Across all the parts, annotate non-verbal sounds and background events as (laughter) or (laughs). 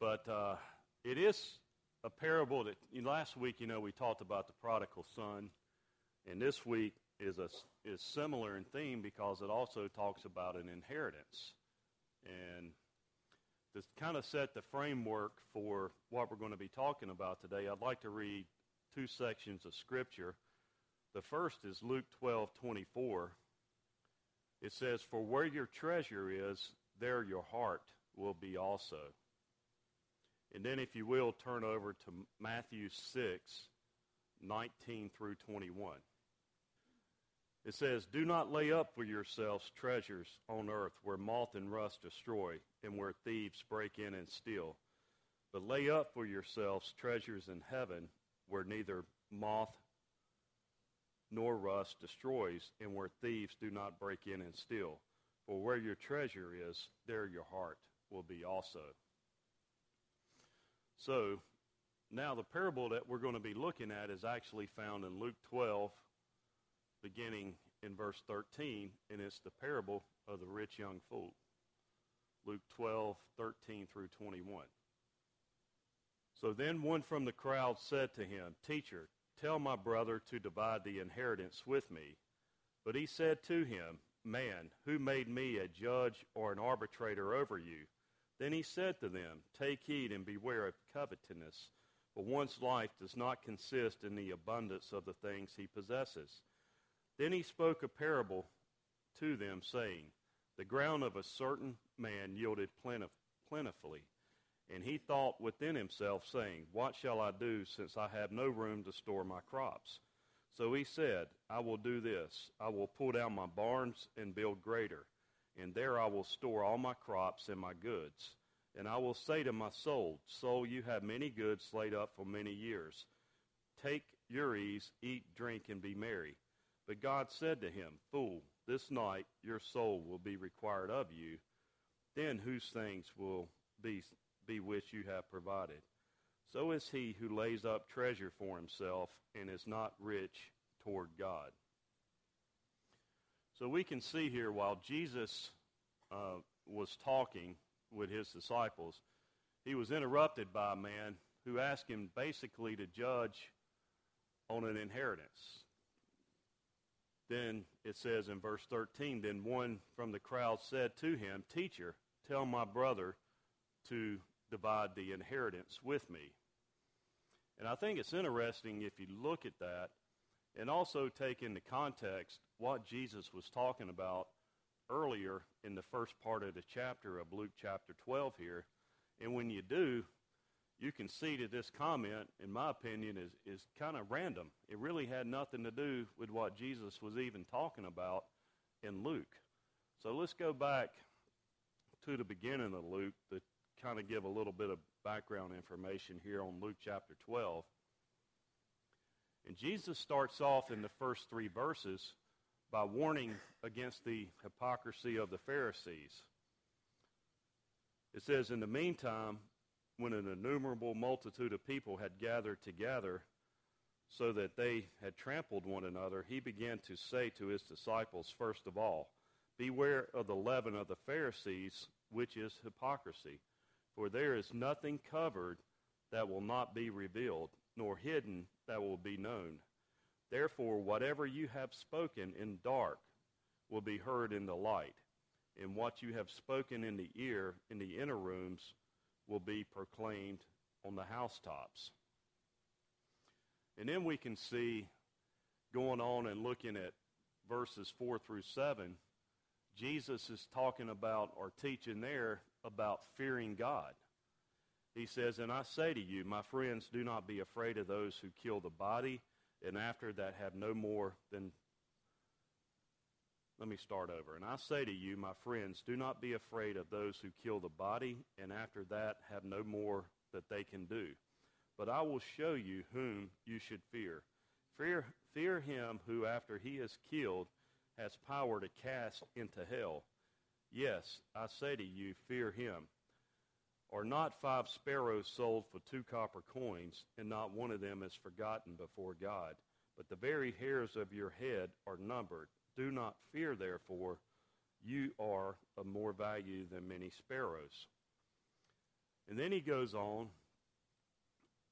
But uh, it is a parable that you know, last week, you know, we talked about the prodigal son, and this week is a is similar in theme because it also talks about an inheritance, and to kind of set the framework for what we're going to be talking about today, I'd like to read two sections of scripture. The first is Luke twelve twenty four. It says, "For where your treasure is, there your heart will be also." And then, if you will, turn over to Matthew 6, 19 through 21. It says, Do not lay up for yourselves treasures on earth where moth and rust destroy and where thieves break in and steal. But lay up for yourselves treasures in heaven where neither moth nor rust destroys and where thieves do not break in and steal. For where your treasure is, there your heart will be also. So now the parable that we're going to be looking at is actually found in Luke 12, beginning in verse 13, and it's the parable of the rich young fool. Luke 12, 13 through 21. So then one from the crowd said to him, Teacher, tell my brother to divide the inheritance with me. But he said to him, Man, who made me a judge or an arbitrator over you? Then he said to them, Take heed and beware of covetousness, for one's life does not consist in the abundance of the things he possesses. Then he spoke a parable to them, saying, The ground of a certain man yielded plentif- plentifully. And he thought within himself, saying, What shall I do, since I have no room to store my crops? So he said, I will do this. I will pull down my barns and build greater and there I will store all my crops and my goods. And I will say to my soul, Soul, you have many goods laid up for many years. Take your ease, eat, drink, and be merry. But God said to him, Fool, this night your soul will be required of you. Then whose things will be, be which you have provided? So is he who lays up treasure for himself and is not rich toward God. So we can see here while Jesus uh, was talking with his disciples, he was interrupted by a man who asked him basically to judge on an inheritance. Then it says in verse 13, then one from the crowd said to him, Teacher, tell my brother to divide the inheritance with me. And I think it's interesting if you look at that and also take into context what Jesus was talking about earlier in the first part of the chapter of Luke chapter 12 here. And when you do, you can see that this comment, in my opinion, is, is kind of random. It really had nothing to do with what Jesus was even talking about in Luke. So let's go back to the beginning of Luke to kind of give a little bit of background information here on Luke chapter 12. And Jesus starts off in the first three verses by warning against the hypocrisy of the Pharisees. It says, In the meantime, when an innumerable multitude of people had gathered together so that they had trampled one another, he began to say to his disciples, first of all, Beware of the leaven of the Pharisees, which is hypocrisy. For there is nothing covered that will not be revealed, nor hidden that will be known. Therefore, whatever you have spoken in dark will be heard in the light, and what you have spoken in the ear in the inner rooms will be proclaimed on the housetops. And then we can see, going on and looking at verses 4 through 7, Jesus is talking about or teaching there about fearing God. He says, And I say to you, my friends, do not be afraid of those who kill the body and after that have no more than. Let me start over. And I say to you, my friends, do not be afraid of those who kill the body, and after that have no more that they can do. But I will show you whom you should fear. Fear, fear him who, after he is killed, has power to cast into hell. Yes, I say to you, fear him. Are not five sparrows sold for two copper coins, and not one of them is forgotten before God? But the very hairs of your head are numbered. Do not fear, therefore, you are of more value than many sparrows. And then he goes on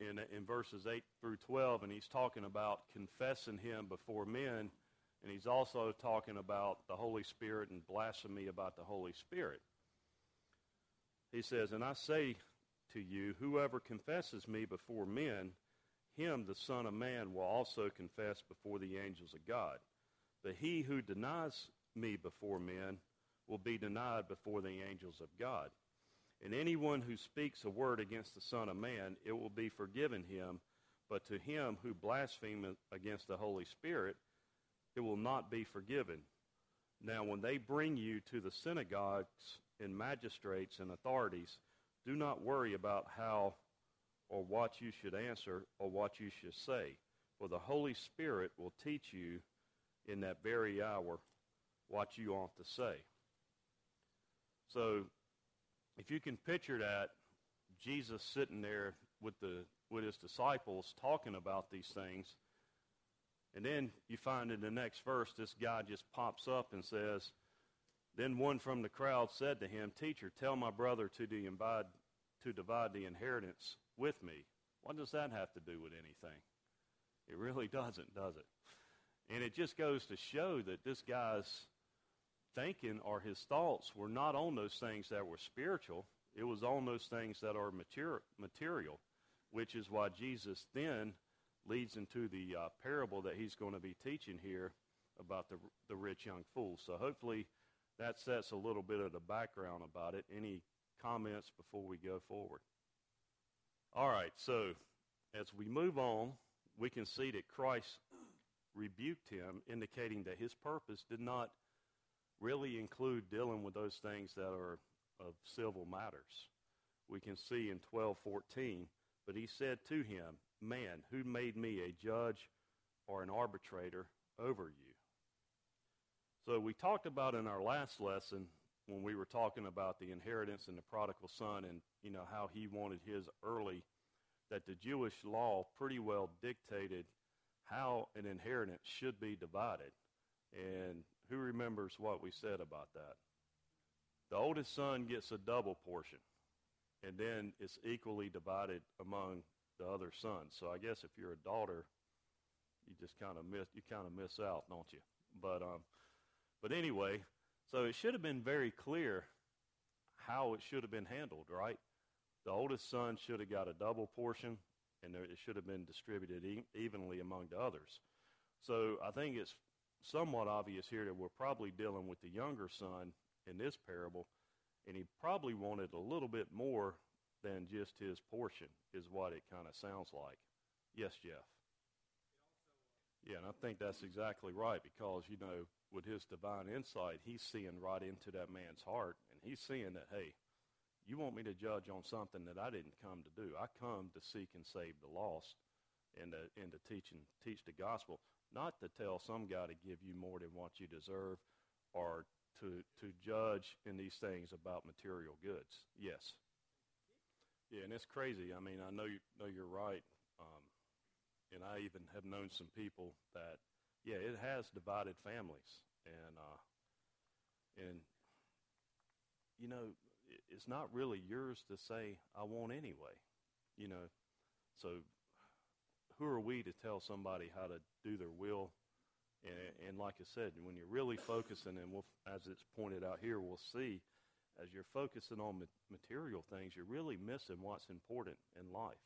in, in verses 8 through 12, and he's talking about confessing him before men, and he's also talking about the Holy Spirit and blasphemy about the Holy Spirit. He says, And I say to you, whoever confesses me before men, him the Son of Man will also confess before the angels of God. But he who denies me before men will be denied before the angels of God. And anyone who speaks a word against the Son of Man, it will be forgiven him. But to him who blasphemes against the Holy Spirit, it will not be forgiven. Now, when they bring you to the synagogues and magistrates and authorities, do not worry about how or what you should answer or what you should say, for the Holy Spirit will teach you in that very hour what you ought to say. So if you can picture that, Jesus sitting there with the with his disciples talking about these things, and then you find in the next verse this guy just pops up and says, Then one from the crowd said to him, Teacher, tell my brother to divide to divide the inheritance with me. What does that have to do with anything? It really (laughs) doesn't, does it? And it just goes to show that this guy's thinking or his thoughts were not on those things that were spiritual. It was on those things that are material, which is why Jesus then leads into the uh, parable that he's going to be teaching here about the, the rich young fool. So hopefully that sets a little bit of the background about it. Any comments before we go forward? All right, so as we move on, we can see that Christ rebuked him, indicating that his purpose did not really include dealing with those things that are of civil matters. We can see in 12:14, but he said to him, "Man, who made me a judge or an arbitrator over you?" So we talked about in our last lesson when we were talking about the inheritance and the prodigal son and you know how he wanted his early that the Jewish law pretty well dictated how an inheritance should be divided. And who remembers what we said about that? The oldest son gets a double portion, and then it's equally divided among the other sons. So I guess if you're a daughter, you just kind of miss you kind of miss out, don't you? But um, but anyway, so it should have been very clear how it should have been handled, right? The oldest son should have got a double portion, and it should have been distributed e- evenly among the others. So I think it's somewhat obvious here that we're probably dealing with the younger son in this parable, and he probably wanted a little bit more than just his portion, is what it kind of sounds like. Yes, Jeff. Yeah, and I think that's exactly right because, you know, with his divine insight, he's seeing right into that man's heart, and he's seeing that, hey, you want me to judge on something that I didn't come to do. I come to seek and save the lost and to, and to teach and teach the gospel not to tell some guy to give you more than what you deserve or to, to judge in these things about material goods. Yes. Yeah, and it's crazy. I mean, I know, you, know you're right. Um, and I even have known some people that, yeah, it has divided families. And, uh, and you know, it's not really yours to say, I want anyway. You know, so who are we to tell somebody how to do their will? And, and like I said, when you're really focusing, and we'll, as it's pointed out here, we'll see as you're focusing on material things, you're really missing what's important in life.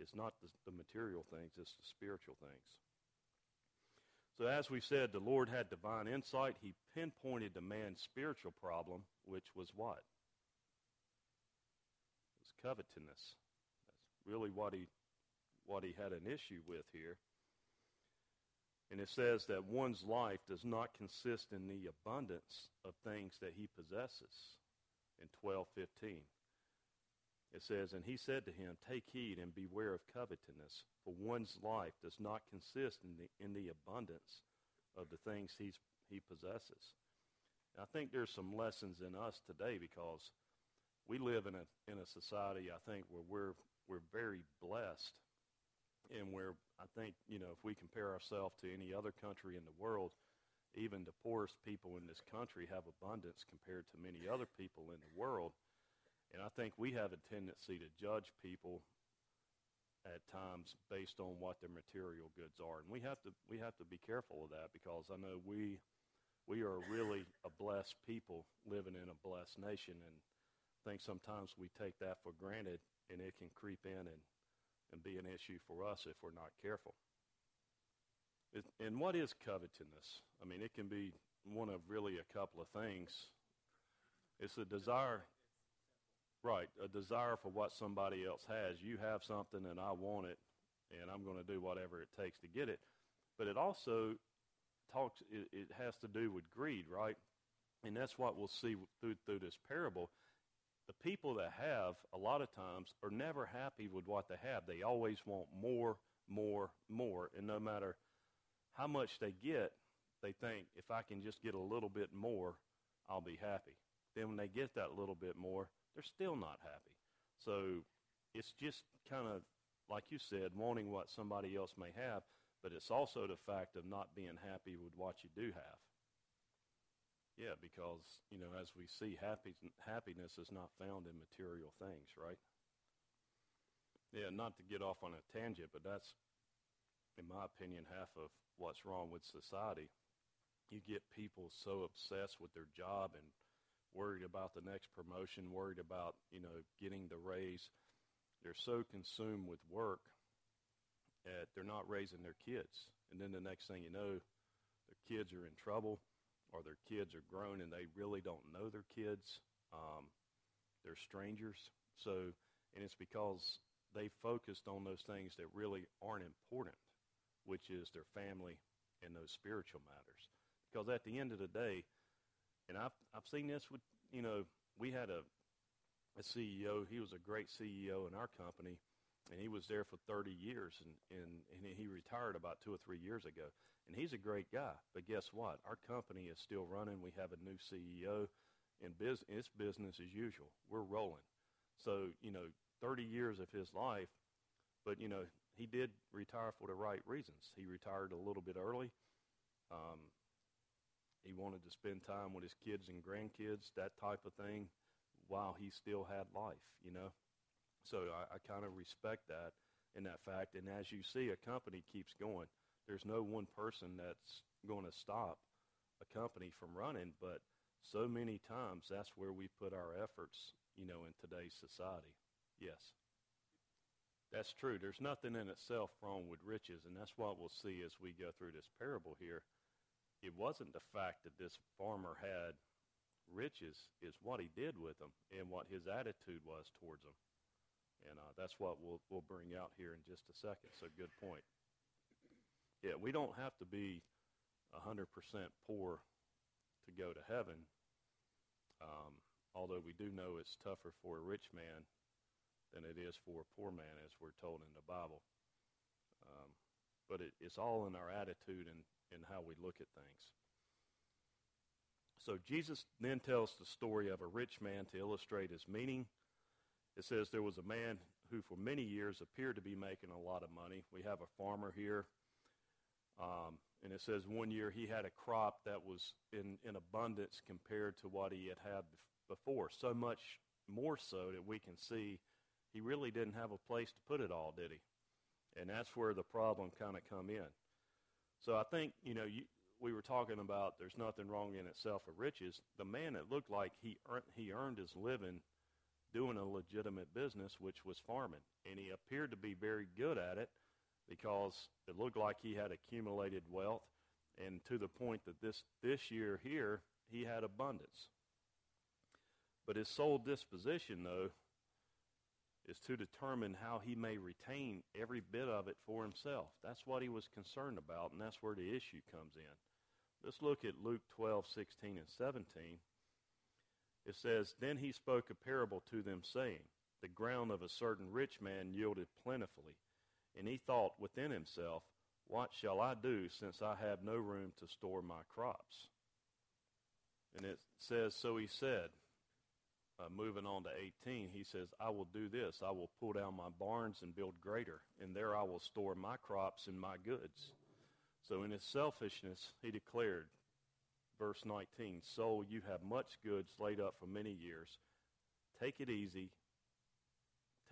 It's not the, the material things, it's the spiritual things. So, as we said, the Lord had divine insight. He pinpointed the man's spiritual problem, which was what? It was covetousness. That's really what he what he had an issue with here. And it says that one's life does not consist in the abundance of things that he possesses in 12:15. It says, And he said to him, Take heed and beware of covetousness, for one's life does not consist in the, in the abundance of the things he's, he possesses. And I think there's some lessons in us today because we live in a, in a society, I think, where we're, we're very blessed and where I think, you know, if we compare ourselves to any other country in the world, even the poorest people in this country have abundance compared to many other people in the world. And I think we have a tendency to judge people at times based on what their material goods are. And we have to we have to be careful of that because I know we we are really a blessed people living in a blessed nation and I think sometimes we take that for granted and it can creep in and, and be an issue for us if we're not careful. It, and what is covetousness? I mean, it can be one of really a couple of things. It's a desire Right, a desire for what somebody else has. You have something and I want it, and I'm going to do whatever it takes to get it. But it also talks. It, it has to do with greed, right? And that's what we'll see through through this parable. The people that have a lot of times are never happy with what they have. They always want more, more, more, and no matter how much they get, they think if I can just get a little bit more, I'll be happy. Then when they get that little bit more, they're still not happy. So it's just kind of, like you said, wanting what somebody else may have, but it's also the fact of not being happy with what you do have. Yeah, because, you know, as we see, happy, happiness is not found in material things, right? Yeah, not to get off on a tangent, but that's, in my opinion, half of what's wrong with society. You get people so obsessed with their job and worried about the next promotion, worried about, you know, getting the raise. They're so consumed with work that they're not raising their kids. And then the next thing you know, their kids are in trouble or their kids are grown and they really don't know their kids. Um, they're strangers. So, and it's because they focused on those things that really aren't important, which is their family and those spiritual matters. Because at the end of the day, and I've I've seen this with you know we had a a CEO. He was a great CEO in our company, and he was there for 30 years, and and and he retired about two or three years ago. And he's a great guy. But guess what? Our company is still running. We have a new CEO, and business it's business as usual. We're rolling. So you know, 30 years of his life, but you know he did retire for the right reasons. He retired a little bit early. Um, he wanted to spend time with his kids and grandkids, that type of thing, while he still had life, you know. So I, I kind of respect that in that fact. And as you see, a company keeps going. There's no one person that's going to stop a company from running, but so many times that's where we put our efforts, you know, in today's society. Yes. That's true. There's nothing in itself wrong with riches, and that's what we'll see as we go through this parable here it wasn't the fact that this farmer had riches is what he did with them and what his attitude was towards them. And uh, that's what we'll, we'll bring out here in just a second. So good point. Yeah, we don't have to be 100% poor to go to heaven. Um, although we do know it's tougher for a rich man than it is for a poor man, as we're told in the Bible. Um, but it, it's all in our attitude and in how we look at things. So Jesus then tells the story of a rich man to illustrate his meaning. It says there was a man who for many years appeared to be making a lot of money. We have a farmer here. Um, and it says one year he had a crop that was in, in abundance compared to what he had had before. So much more so that we can see he really didn't have a place to put it all, did he? And that's where the problem kind of come in. So I think, you know, you, we were talking about there's nothing wrong in itself of riches. The man that looked like he earned, he earned his living doing a legitimate business, which was farming. And he appeared to be very good at it because it looked like he had accumulated wealth and to the point that this, this year here, he had abundance. But his sole disposition, though, is to determine how he may retain every bit of it for himself. That's what he was concerned about, and that's where the issue comes in. Let's look at Luke 12, 16, and 17. It says, Then he spoke a parable to them, saying, The ground of a certain rich man yielded plentifully. And he thought within himself, What shall I do, since I have no room to store my crops? And it says, So he said, uh, moving on to 18, he says, I will do this. I will pull down my barns and build greater, and there I will store my crops and my goods. So in his selfishness, he declared, verse 19, Soul, you have much goods laid up for many years. take it easy,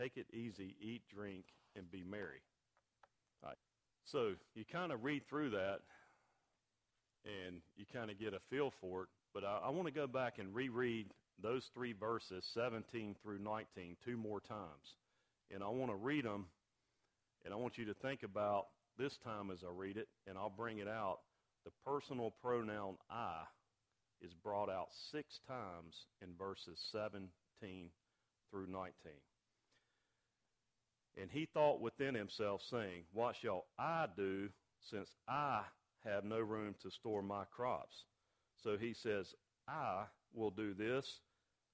take it easy, eat, drink, and be merry. All right. So you kind of read through that and you kind of get a feel for it. But I, I want to go back and reread those three verses, 17 through 19, two more times. And I want to read them, and I want you to think about this time as I read it, and I'll bring it out. The personal pronoun I is brought out six times in verses 17 through 19. And he thought within himself, saying, What shall I do since I have no room to store my crops? So he says, I will do this.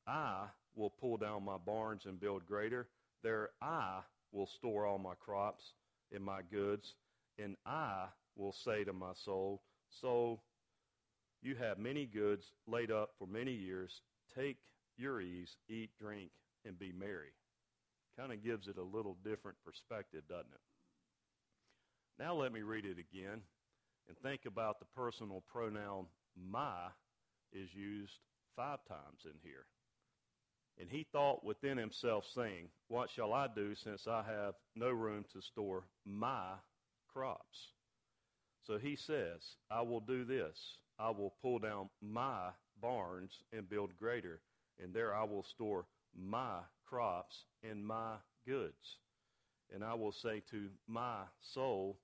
I will pull down my barns and build greater. There I will store all my crops and my goods. And I will say to my soul, Soul, you have many goods laid up for many years. Take your ease, eat, drink, and be merry. Kind of gives it a little different perspective, doesn't it? Now let me read it again and think about the personal pronoun my is used five times in here. And he thought within himself, saying, What shall I do since I have no room to store my crops? So he says, I will do this. I will pull down my barns and build greater, and there I will store my crops and my goods. And I will say to my soul,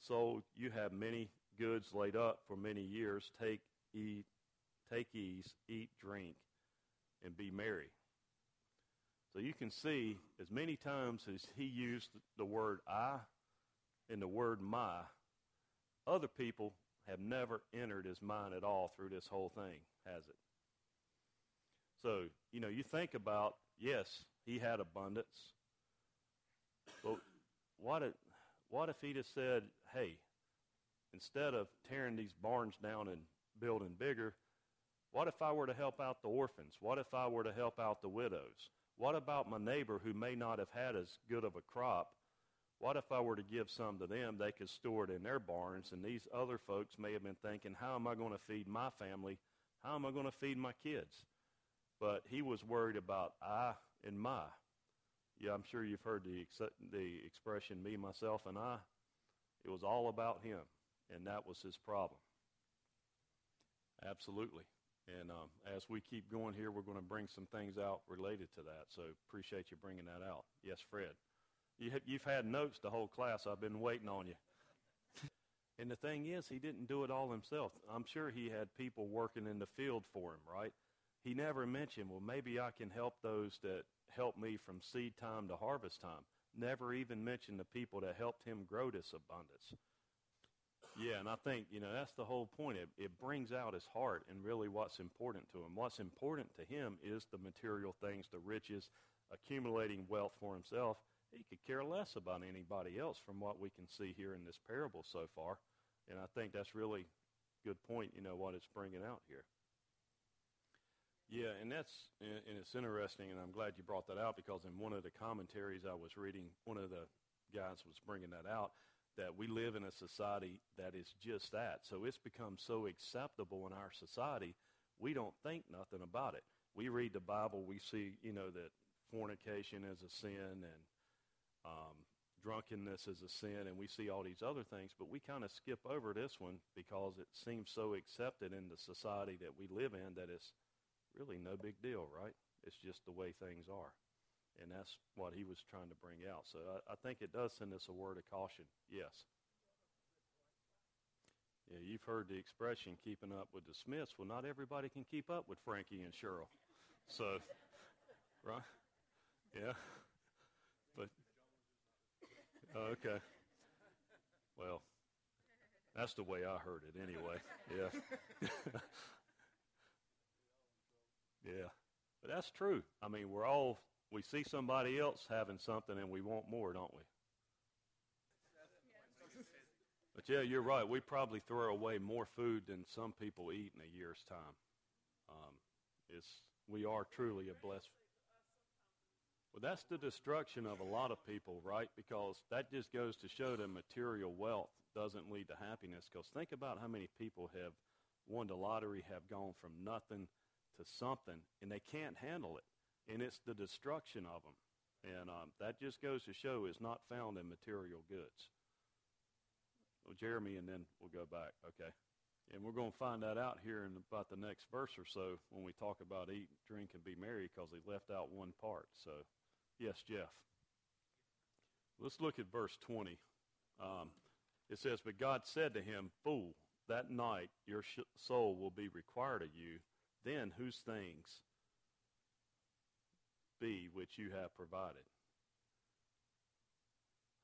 Soul, you have many goods laid up for many years. Take, eat, take ease, eat, drink, and be merry. So you can see as many times as he used the word I and the word my, other people have never entered his mind at all through this whole thing, has it? So, you know, you think about, yes, he had abundance. But what if, what if he just said, hey, instead of tearing these barns down and building bigger, what if I were to help out the orphans? What if I were to help out the widows? What about my neighbor who may not have had as good of a crop? What if I were to give some to them? They could store it in their barns, and these other folks may have been thinking, how am I going to feed my family? How am I going to feed my kids? But he was worried about I and my. Yeah, I'm sure you've heard the, the expression me, myself, and I. It was all about him, and that was his problem. Absolutely. And um, as we keep going here, we're going to bring some things out related to that. So appreciate you bringing that out. Yes, Fred. You have, you've had notes the whole class. I've been waiting on you. (laughs) and the thing is, he didn't do it all himself. I'm sure he had people working in the field for him, right? He never mentioned, well, maybe I can help those that help me from seed time to harvest time. Never even mentioned the people that helped him grow this abundance. Yeah, and I think, you know, that's the whole point. It, it brings out his heart and really what's important to him. What's important to him is the material things, the riches, accumulating wealth for himself. He could care less about anybody else from what we can see here in this parable so far. And I think that's really good point, you know, what it's bringing out here. Yeah, and that's and it's interesting, and I'm glad you brought that out because in one of the commentaries I was reading, one of the guys was bringing that out that we live in a society that is just that. So it's become so acceptable in our society, we don't think nothing about it. We read the Bible, we see, you know, that fornication is a sin and um, drunkenness is a sin, and we see all these other things, but we kind of skip over this one because it seems so accepted in the society that we live in that it's really no big deal, right? It's just the way things are. And that's what he was trying to bring out. So I, I think it does send us a word of caution. Yes. Yeah, you've heard the expression keeping up with the Smiths. Well, not everybody can keep up with Frankie and Cheryl. So, (laughs) right? Yeah. But, oh, okay. Well, that's the way I heard it anyway. Yeah. (laughs) yeah. But that's true. I mean, we're all we see somebody else having something and we want more, don't we? But yeah, you're right. We probably throw away more food than some people eat in a year's time. Um, it's we are truly a blessed. Well, that's the destruction of a lot of people, right? Because that just goes to show that material wealth doesn't lead to happiness. Because think about how many people have won the lottery, have gone from nothing to something, and they can't handle it and it's the destruction of them. And um, that just goes to show is not found in material goods. Well, Jeremy, and then we'll go back. Okay. And we're going to find that out here in about the next verse or so when we talk about eat, drink, and be merry because he left out one part. So, yes, Jeff. Let's look at verse 20. Um, it says, But God said to him, Fool, that night your soul will be required of you. Then whose things be which you have provided?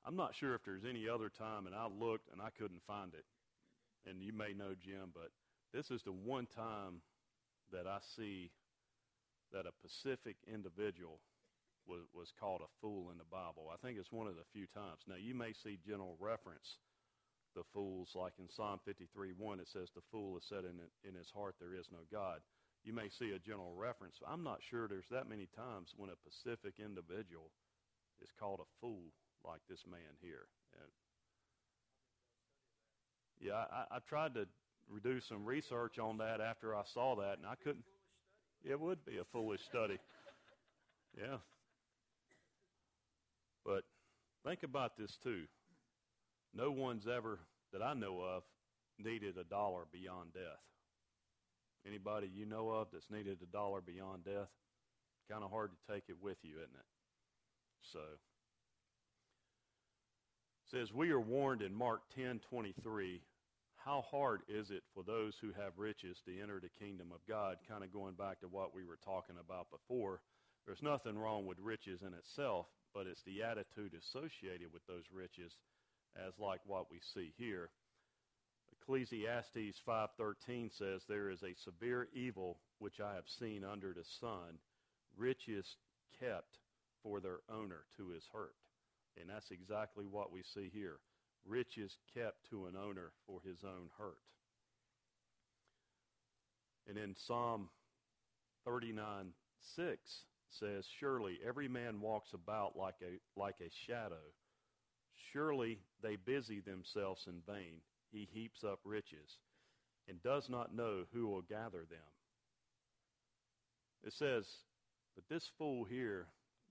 I'm not sure if there's any other time, and I looked and I couldn't find it and you may know Jim, but this is the one time that I see that a Pacific individual was, was called a fool in the Bible. I think it's one of the few times. Now, you may see general reference the fools, like in Psalm 53 1, it says, The fool has said in, in his heart, There is no God. You may see a general reference. I'm not sure there's that many times when a Pacific individual is called a fool like this man here. And yeah, I, I tried to do some research on that after I saw that, and I couldn't. It would be a foolish study. (laughs) Yeah. But think about this too. No one's ever, that I know of, needed a dollar beyond death. Anybody you know of that's needed a dollar beyond death? Kind of hard to take it with you, isn't it? So says we are warned in Mark 10:23 how hard is it for those who have riches to enter the kingdom of God kind of going back to what we were talking about before there's nothing wrong with riches in itself but it's the attitude associated with those riches as like what we see here Ecclesiastes 5:13 says there is a severe evil which I have seen under the sun riches kept for their owner to his hurt and that's exactly what we see here. Riches kept to an owner for his own hurt. And in Psalm 39 6 says, Surely every man walks about like a, like a shadow. Surely they busy themselves in vain. He heaps up riches and does not know who will gather them. It says, But this fool here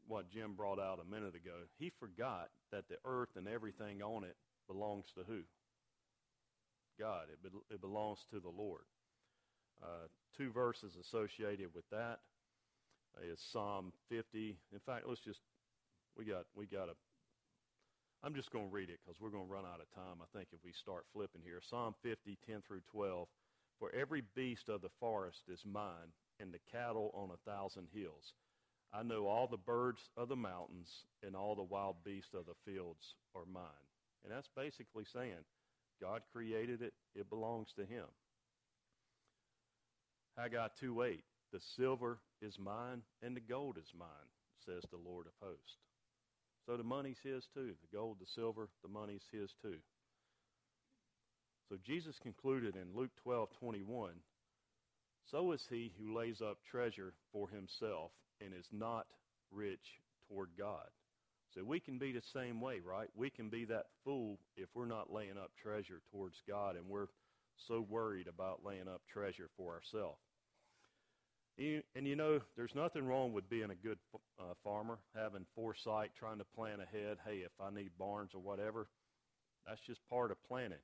what Jim brought out a minute ago. He forgot that the earth and everything on it belongs to who? God. It, be, it belongs to the Lord. Uh, two verses associated with that is Psalm 50. In fact, let's just we got we got a. I'm just going to read it because we're going to run out of time. I think if we start flipping here, Psalm 50, 10 through 12. For every beast of the forest is mine, and the cattle on a thousand hills. I know all the birds of the mountains and all the wild beasts of the fields are mine. And that's basically saying God created it, it belongs to him. Haggai 2.8, the silver is mine and the gold is mine, says the Lord of hosts. So the money's his too. The gold, the silver, the money's his too. So Jesus concluded in Luke 12:21, so is he who lays up treasure for himself and is not rich toward God. So we can be the same way, right? We can be that fool if we're not laying up treasure towards God and we're so worried about laying up treasure for ourselves. And you know, there's nothing wrong with being a good uh, farmer, having foresight, trying to plan ahead. Hey, if I need barns or whatever, that's just part of planning.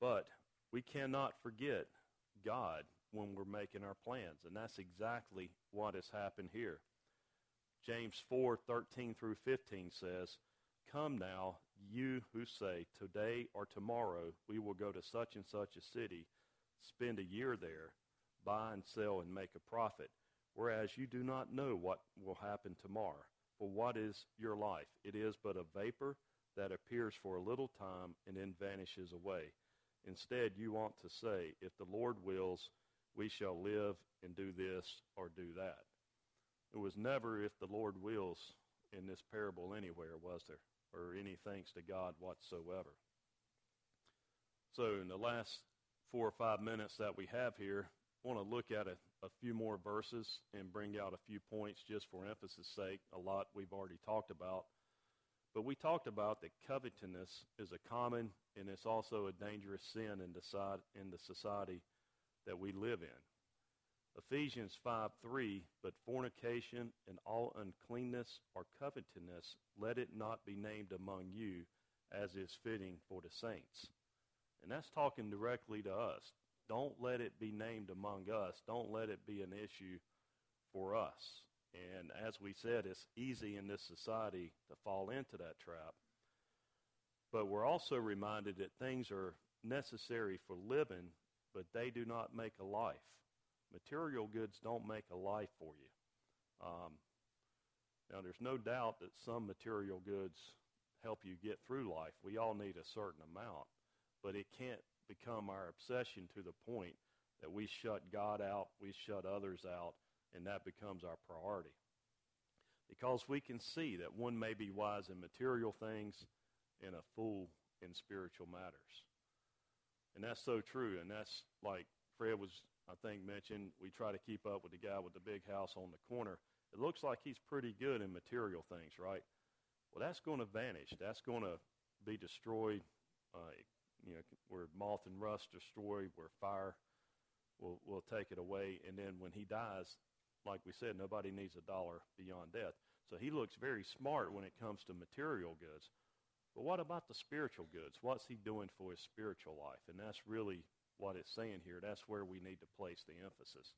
But we cannot forget God when we're making our plans. And that's exactly what has happened here. James 4 13 through 15 says, Come now, you who say, Today or tomorrow we will go to such and such a city, spend a year there, buy and sell and make a profit, whereas you do not know what will happen tomorrow. For what is your life? It is but a vapor that appears for a little time and then vanishes away. Instead, you want to say, If the Lord wills, we shall live and do this or do that. It was never if the Lord wills in this parable anywhere, was there? Or any thanks to God whatsoever. So in the last four or five minutes that we have here, want to look at a, a few more verses and bring out a few points just for emphasis sake. A lot we've already talked about. But we talked about that covetousness is a common and it's also a dangerous sin in the, in the society that we live in. Ephesians 5 3, but fornication and all uncleanness or covetousness, let it not be named among you as is fitting for the saints. And that's talking directly to us. Don't let it be named among us. Don't let it be an issue for us. And as we said, it's easy in this society to fall into that trap. But we're also reminded that things are necessary for living, but they do not make a life. Material goods don't make a life for you. Um, now, there's no doubt that some material goods help you get through life. We all need a certain amount, but it can't become our obsession to the point that we shut God out, we shut others out, and that becomes our priority. Because we can see that one may be wise in material things and a fool in spiritual matters. And that's so true. And that's like Fred was, I think, mentioned. We try to keep up with the guy with the big house on the corner. It looks like he's pretty good in material things, right? Well, that's going to vanish. That's going to be destroyed. Uh, you know, where moth and rust destroy, where fire will will take it away, and then when he dies, like we said, nobody needs a dollar beyond death. So he looks very smart when it comes to material goods. But what about the spiritual goods? What's he doing for his spiritual life? And that's really what it's saying here. That's where we need to place the emphasis.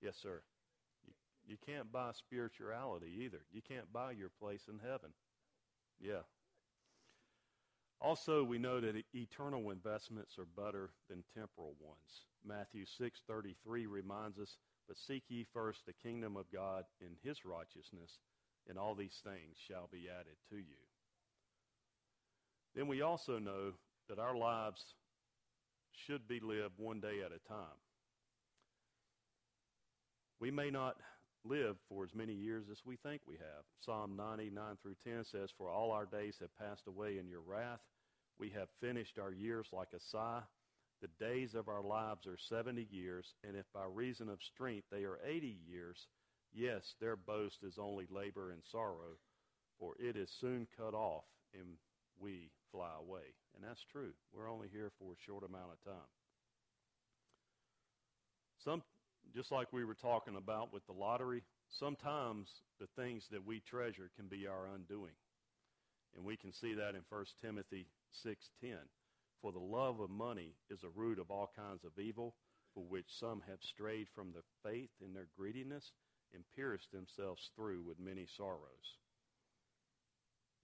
Yes, sir. You, you can't buy spirituality either. You can't buy your place in heaven. Yeah. Also, we know that eternal investments are better than temporal ones. Matthew 6:33 reminds us, "But seek ye first the kingdom of God and his righteousness, and all these things shall be added to you." Then we also know that our lives should be lived one day at a time. We may not live for as many years as we think we have. Psalm 99 through 10 says, For all our days have passed away in your wrath. We have finished our years like a sigh. The days of our lives are 70 years, and if by reason of strength they are 80 years, yes, their boast is only labor and sorrow, for it is soon cut off, and we fly away. And that's true. We're only here for a short amount of time. Some, just like we were talking about with the lottery, sometimes the things that we treasure can be our undoing. And we can see that in 1 Timothy 6:10. For the love of money is a root of all kinds of evil, for which some have strayed from the faith in their greediness and pierced themselves through with many sorrows.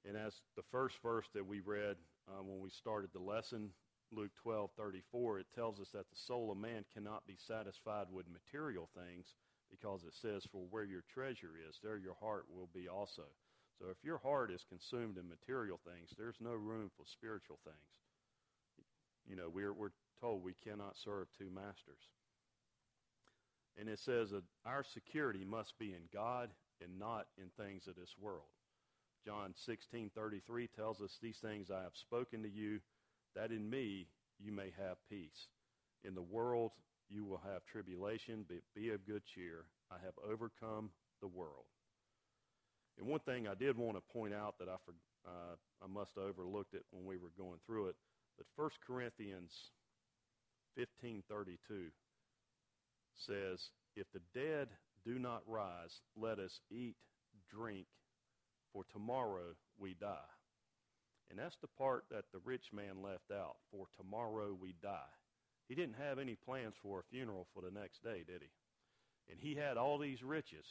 And as the first verse that we read uh, when we started the lesson, Luke 12:34, it tells us that the soul of man cannot be satisfied with material things because it says, "For where your treasure is, there your heart will be also." So if your heart is consumed in material things, there's no room for spiritual things. You know, we're we're told we cannot serve two masters. And it says that our security must be in God and not in things of this world. John 16:33 tells us these things I have spoken to you that in me you may have peace. In the world you will have tribulation, but be of good cheer. I have overcome the world. And one thing I did want to point out that I uh, I must have overlooked it when we were going through it, but 1 Corinthians 15:32 says, "If the dead do not rise, let us eat, drink, for tomorrow we die. And that's the part that the rich man left out. For tomorrow we die. He didn't have any plans for a funeral for the next day, did he? And he had all these riches,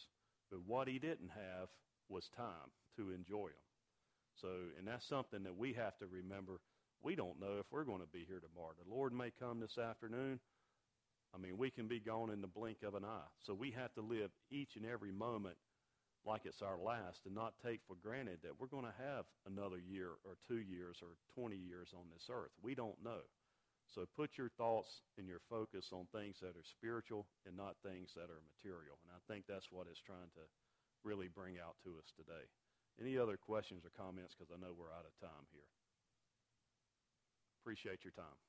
but what he didn't have was time to enjoy them. So, and that's something that we have to remember. We don't know if we're going to be here tomorrow. The Lord may come this afternoon. I mean, we can be gone in the blink of an eye. So we have to live each and every moment like it's our last and not take for granted that we're going to have another year or two years or 20 years on this earth. We don't know. So put your thoughts and your focus on things that are spiritual and not things that are material. And I think that's what it's trying to really bring out to us today. Any other questions or comments? Because I know we're out of time here. Appreciate your time.